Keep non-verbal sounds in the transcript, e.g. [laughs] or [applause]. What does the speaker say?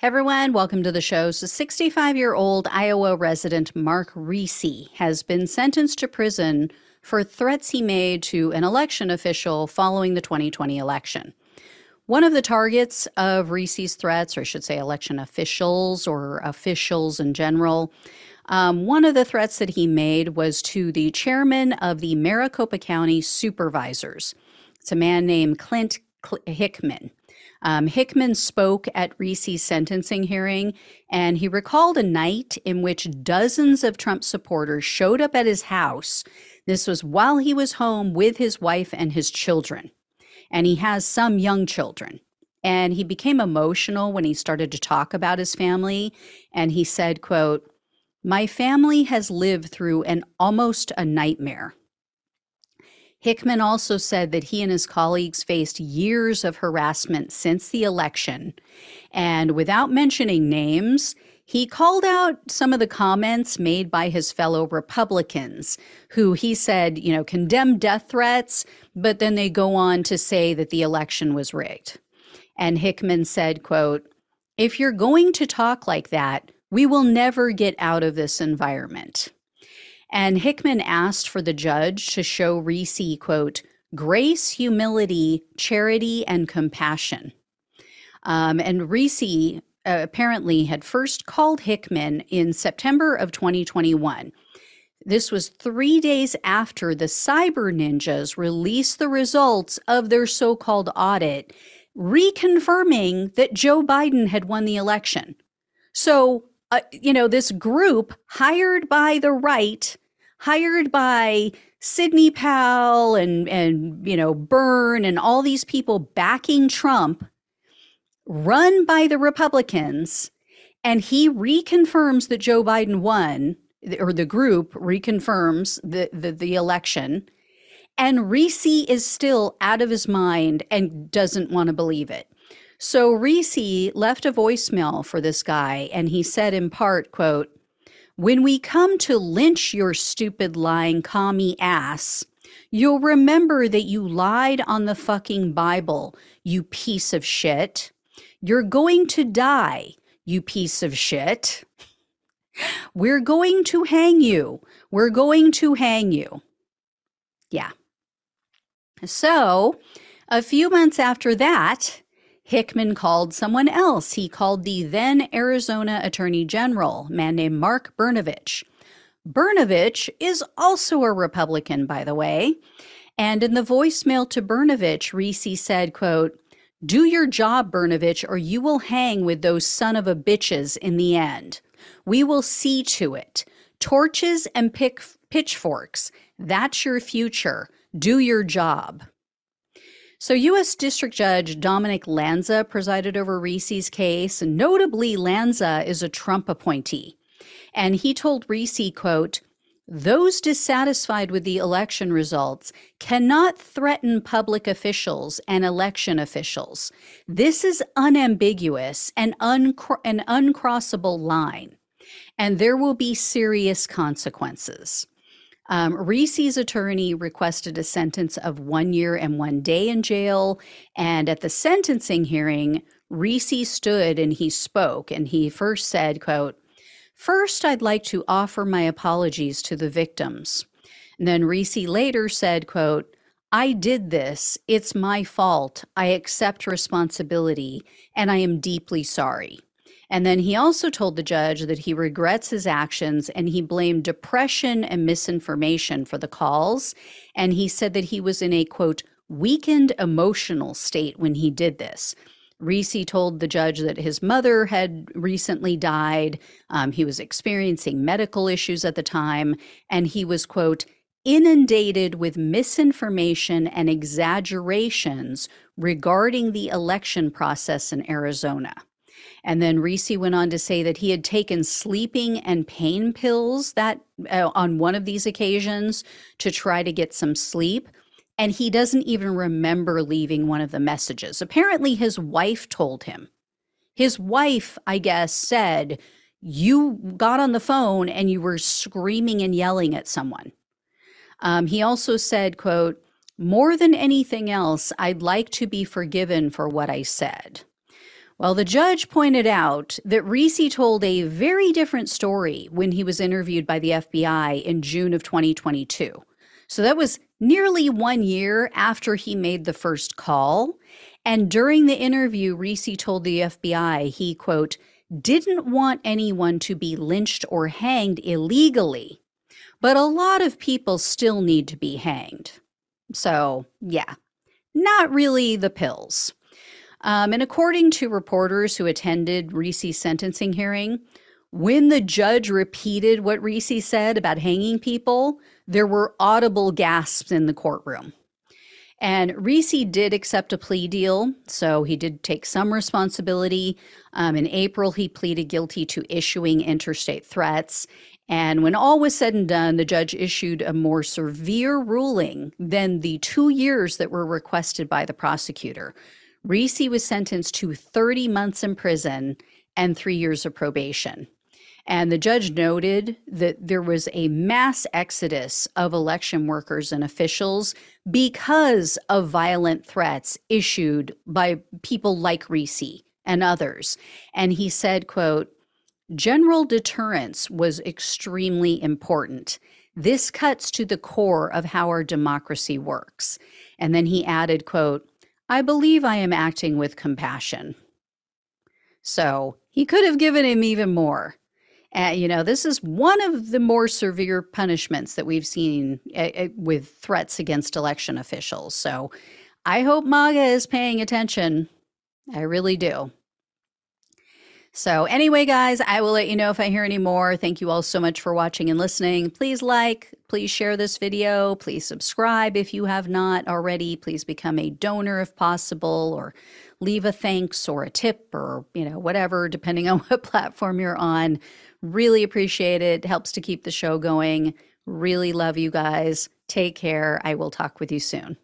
Hey everyone, welcome to the show. So, 65 year old Iowa resident Mark Rissi has been sentenced to prison for threats he made to an election official following the 2020 election. One of the targets of Rissi's threats, or I should say election officials or officials in general, um, one of the threats that he made was to the chairman of the Maricopa County Supervisors. It's a man named Clint Hickman. Um, Hickman spoke at Rissi's sentencing hearing, and he recalled a night in which dozens of Trump supporters showed up at his house. This was while he was home with his wife and his children, and he has some young children. And he became emotional when he started to talk about his family, and he said, "quote My family has lived through an almost a nightmare." Hickman also said that he and his colleagues faced years of harassment since the election. And without mentioning names, he called out some of the comments made by his fellow Republicans, who he said, you know, condemn death threats, but then they go on to say that the election was rigged. And Hickman said, quote, if you're going to talk like that, we will never get out of this environment. And Hickman asked for the judge to show Rissi, quote, grace, humility, charity, and compassion. Um, and Rissi uh, apparently had first called Hickman in September of 2021. This was three days after the cyber ninjas released the results of their so called audit, reconfirming that Joe Biden had won the election. So, uh, you know, this group hired by the right hired by Sidney Powell and and you know Byrne and all these people backing Trump, run by the Republicans, and he reconfirms that Joe Biden won, or the group reconfirms the the, the election, and Rissi is still out of his mind and doesn't want to believe it. So Rissi left a voicemail for this guy, and he said in part, quote, when we come to lynch your stupid lying commie ass, you'll remember that you lied on the fucking Bible, you piece of shit. You're going to die, you piece of shit. We're going to hang you. We're going to hang you. Yeah. So, a few months after that, Hickman called someone else. He called the then Arizona Attorney General, man named Mark Brnovich. Brnovich is also a Republican, by the way. And in the voicemail to Brnovich, Rissi said, quote, do your job, Brnovich, or you will hang with those son of a bitches in the end. We will see to it. Torches and pick pitchforks. That's your future. Do your job. So, U.S. District Judge Dominic Lanza presided over Rissi's case. Notably, Lanza is a Trump appointee. And he told Rissi, quote, those dissatisfied with the election results cannot threaten public officials and election officials. This is unambiguous and an uncrossable line, and there will be serious consequences. Um, Rissi's attorney requested a sentence of one year and one day in jail. And at the sentencing hearing, Rissi stood and he spoke and he first said, quote, First, I'd like to offer my apologies to the victims. And then Rissi later said, quote, I did this. It's my fault. I accept responsibility and I am deeply sorry. And then he also told the judge that he regrets his actions and he blamed depression and misinformation for the calls. And he said that he was in a quote, weakened emotional state when he did this. Rissi told the judge that his mother had recently died. Um, he was experiencing medical issues at the time, and he was, quote, inundated with misinformation and exaggerations regarding the election process in Arizona. And then Rissi went on to say that he had taken sleeping and pain pills that uh, on one of these occasions to try to get some sleep. And he doesn't even remember leaving one of the messages. Apparently, his wife told him. His wife, I guess, said, You got on the phone and you were screaming and yelling at someone. Um, he also said, quote, more than anything else, I'd like to be forgiven for what I said. Well, the judge pointed out that Rissi told a very different story when he was interviewed by the FBI in June of 2022. So that was nearly one year after he made the first call. And during the interview, Rissi told the FBI he, quote, didn't want anyone to be lynched or hanged illegally, but a lot of people still need to be hanged. So, yeah, not really the pills. Um, and according to reporters who attended Rissi's sentencing hearing, when the judge repeated what Rissi said about hanging people, there were audible gasps in the courtroom. And Rissi did accept a plea deal, so he did take some responsibility. Um, in April, he pleaded guilty to issuing interstate threats. And when all was said and done, the judge issued a more severe ruling than the two years that were requested by the prosecutor. Rissi was sentenced to 30 months in prison and three years of probation. And the judge noted that there was a mass exodus of election workers and officials because of violent threats issued by people like Rissi and others. And he said, quote, general deterrence was extremely important. This cuts to the core of how our democracy works. And then he added, quote, I believe I am acting with compassion. So he could have given him even more. Uh, you know, this is one of the more severe punishments that we've seen uh, with threats against election officials. So I hope MAGA is paying attention. I really do. So, anyway, guys, I will let you know if I hear any more. Thank you all so much for watching and listening. Please like, please share this video, please subscribe if you have not already. Please become a donor if possible, or leave a thanks or a tip or, you know, whatever, depending [laughs] on what platform you're on. Really appreciate it. Helps to keep the show going. Really love you guys. Take care. I will talk with you soon.